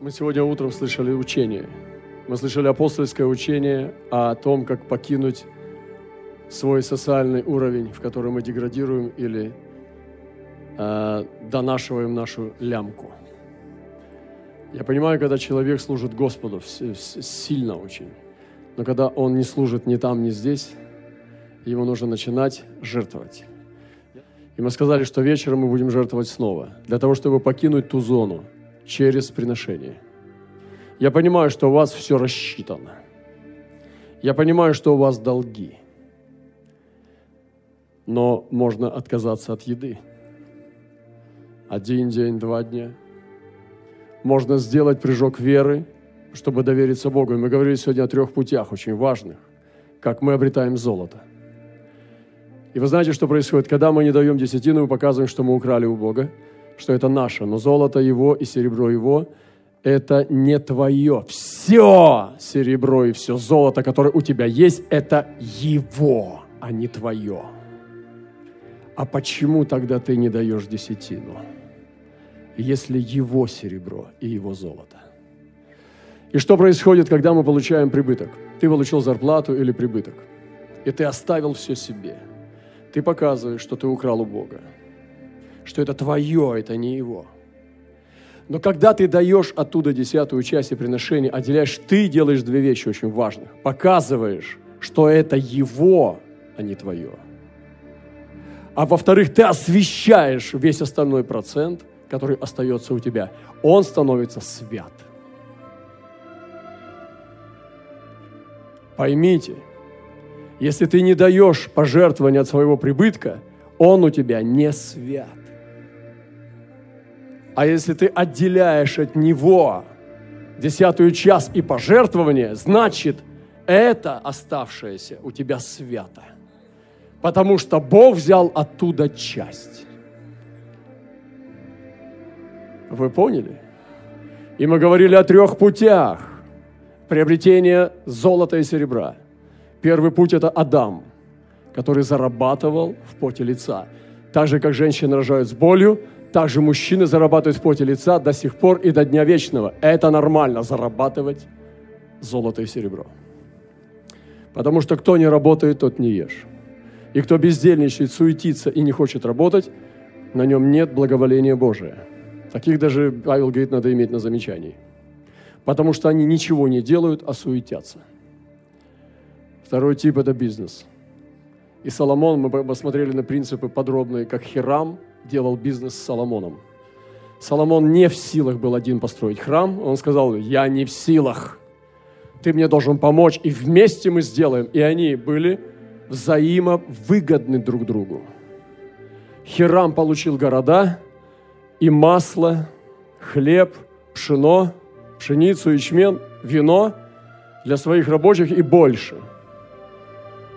Мы сегодня утром слышали учение. Мы слышали апостольское учение о том, как покинуть свой социальный уровень, в который мы деградируем или э, донашиваем нашу лямку. Я понимаю, когда человек служит Господу сильно очень, но когда он не служит ни там, ни здесь, ему нужно начинать жертвовать. И мы сказали, что вечером мы будем жертвовать снова, для того, чтобы покинуть ту зону через приношение. Я понимаю, что у вас все рассчитано. Я понимаю, что у вас долги. Но можно отказаться от еды. Один день, два дня. Можно сделать прыжок веры, чтобы довериться Богу. И мы говорили сегодня о трех путях, очень важных, как мы обретаем золото – и вы знаете, что происходит? Когда мы не даем десятину, мы показываем, что мы украли у Бога, что это наше. Но золото Его и серебро Его – это не твое. Все серебро и все золото, которое у тебя есть, это Его, а не твое. А почему тогда ты не даешь десятину? Если Его серебро и Его золото. И что происходит, когда мы получаем прибыток? Ты получил зарплату или прибыток, и ты оставил все себе – ты показываешь, что ты украл у Бога, что это твое, это не его. Но когда ты даешь оттуда десятую часть и приношение, отделяешь, ты делаешь две вещи очень важных. Показываешь, что это его, а не твое. А во-вторых, ты освещаешь весь остальной процент, который остается у тебя. Он становится свят. Поймите, если ты не даешь пожертвования от своего прибытка, он у тебя не свят. А если ты отделяешь от него десятую часть и пожертвование, значит, это оставшееся у тебя свято. Потому что Бог взял оттуда часть. Вы поняли? И мы говорили о трех путях приобретения золота и серебра – Первый путь – это Адам, который зарабатывал в поте лица. Так же, как женщины рожают с болью, так же мужчины зарабатывают в поте лица до сих пор и до дня вечного. Это нормально – зарабатывать золото и серебро. Потому что кто не работает, тот не ешь. И кто бездельничает, суетится и не хочет работать, на нем нет благоволения Божия. Таких даже, Павел говорит, надо иметь на замечании. Потому что они ничего не делают, а суетятся – Второй тип – это бизнес. И Соломон, мы посмотрели на принципы подробные, как Хирам делал бизнес с Соломоном. Соломон не в силах был один построить храм. Он сказал, я не в силах. Ты мне должен помочь, и вместе мы сделаем. И они были взаимовыгодны друг другу. Хирам получил города и масло, хлеб, пшено, пшеницу, ячмень, вино для своих рабочих и больше –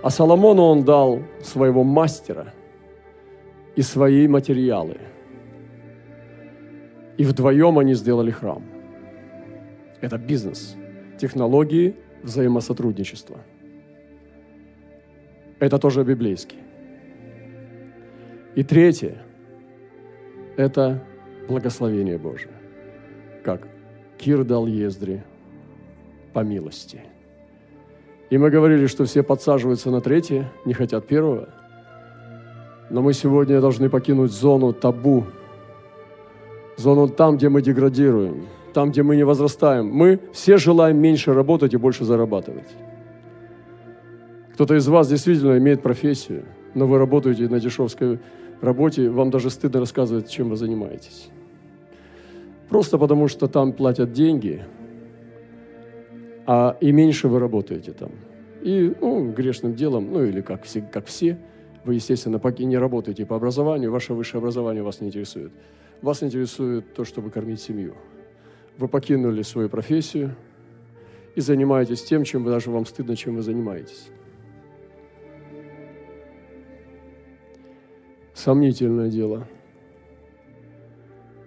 а Соломону он дал своего мастера и свои материалы. И вдвоем они сделали храм. Это бизнес, технологии, взаимосотрудничество. Это тоже библейский. И третье – это благословение Божие. Как Кир дал Ездре по милости – и мы говорили, что все подсаживаются на третье, не хотят первого. Но мы сегодня должны покинуть зону табу, зону там, где мы деградируем, там, где мы не возрастаем. Мы все желаем меньше работать и больше зарабатывать. Кто-то из вас действительно имеет профессию, но вы работаете на дешевской работе, вам даже стыдно рассказывать, чем вы занимаетесь. Просто потому, что там платят деньги – а и меньше вы работаете там. И ну, грешным делом, ну или как все, как все, вы, естественно, не работаете по образованию, ваше высшее образование вас не интересует. Вас интересует то, чтобы кормить семью. Вы покинули свою профессию и занимаетесь тем, чем даже вам стыдно, чем вы занимаетесь. Сомнительное дело.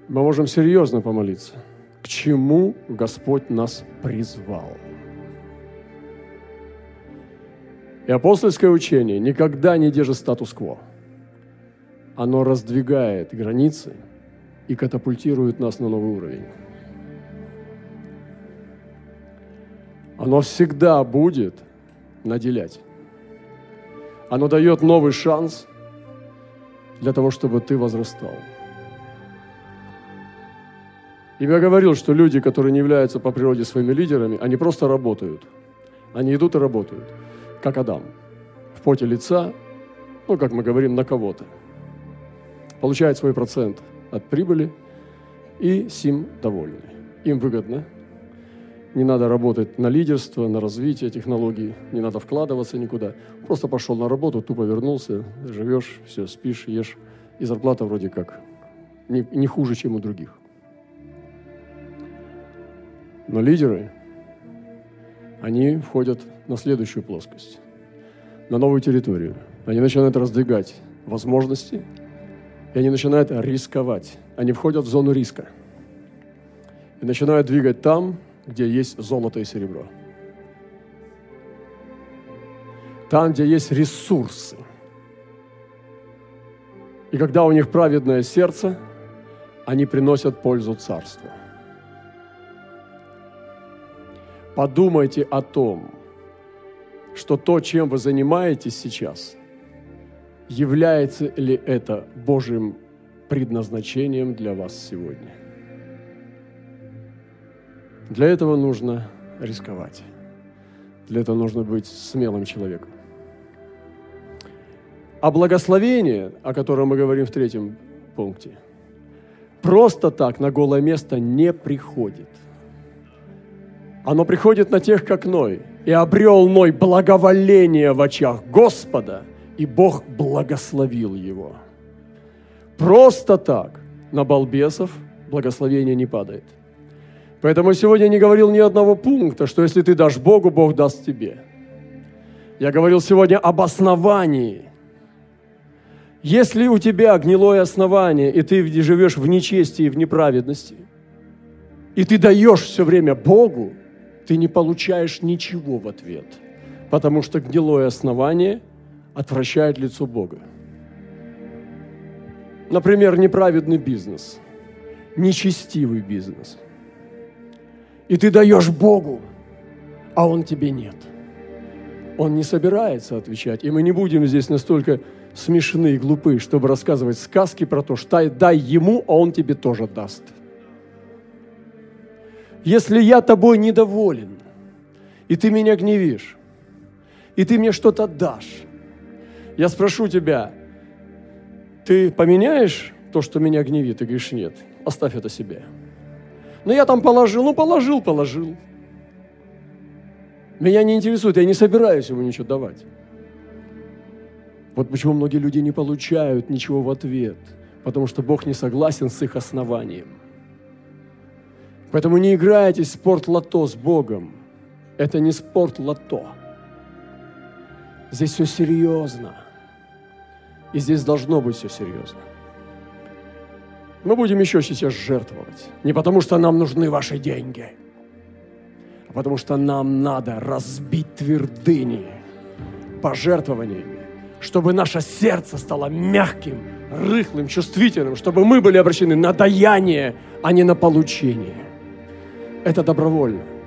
Мы можем серьезно помолиться. К чему Господь нас призвал? И апостольское учение никогда не держит статус-кво. Оно раздвигает границы и катапультирует нас на новый уровень. оно всегда будет наделять. Оно дает новый шанс для того, чтобы ты возрастал. И я говорил, что люди, которые не являются по природе своими лидерами, они просто работают. Они идут и работают, как Адам, в поте лица, ну, как мы говорим, на кого-то. Получают свой процент от прибыли и сим довольны. Им выгодно. Не надо работать на лидерство, на развитие технологий, не надо вкладываться никуда. Просто пошел на работу, тупо вернулся, живешь, все, спишь, ешь. И зарплата вроде как не, не хуже, чем у других. Но лидеры, они входят на следующую плоскость, на новую территорию. Они начинают раздвигать возможности, и они начинают рисковать. Они входят в зону риска и начинают двигать там, где есть золото и серебро. Там, где есть ресурсы. И когда у них праведное сердце, они приносят пользу царству. подумайте о том, что то, чем вы занимаетесь сейчас, является ли это Божьим предназначением для вас сегодня. Для этого нужно рисковать. Для этого нужно быть смелым человеком. А благословение, о котором мы говорим в третьем пункте, просто так на голое место не приходит – оно приходит на тех, как Ной. И обрел Ной благоволение в очах Господа, и Бог благословил его. Просто так на балбесов благословение не падает. Поэтому сегодня не говорил ни одного пункта, что если ты дашь Богу, Бог даст тебе. Я говорил сегодня об основании. Если у тебя гнилое основание, и ты живешь в нечестии и в неправедности, и ты даешь все время Богу, ты не получаешь ничего в ответ, потому что гнилое основание отвращает лицо Бога. Например, неправедный бизнес, нечестивый бизнес. И ты даешь Богу, а Он тебе нет. Он не собирается отвечать. И мы не будем здесь настолько смешны и глупы, чтобы рассказывать сказки про то, что дай ему, а он тебе тоже даст – если я тобой недоволен, и ты меня гневишь, и ты мне что-то дашь, я спрошу тебя, ты поменяешь то, что меня гневит? Ты говоришь, нет, оставь это себе. Но я там положил, ну положил, положил. Меня не интересует, я не собираюсь ему ничего давать. Вот почему многие люди не получают ничего в ответ, потому что Бог не согласен с их основанием. Поэтому не играйте в спорт-лото с Богом. Это не спорт-лото. Здесь все серьезно. И здесь должно быть все серьезно. Мы будем еще сейчас жертвовать. Не потому, что нам нужны ваши деньги, а потому что нам надо разбить твердыни пожертвованиями, чтобы наше сердце стало мягким, рыхлым, чувствительным, чтобы мы были обращены на даяние, а не на получение. Это добровольно.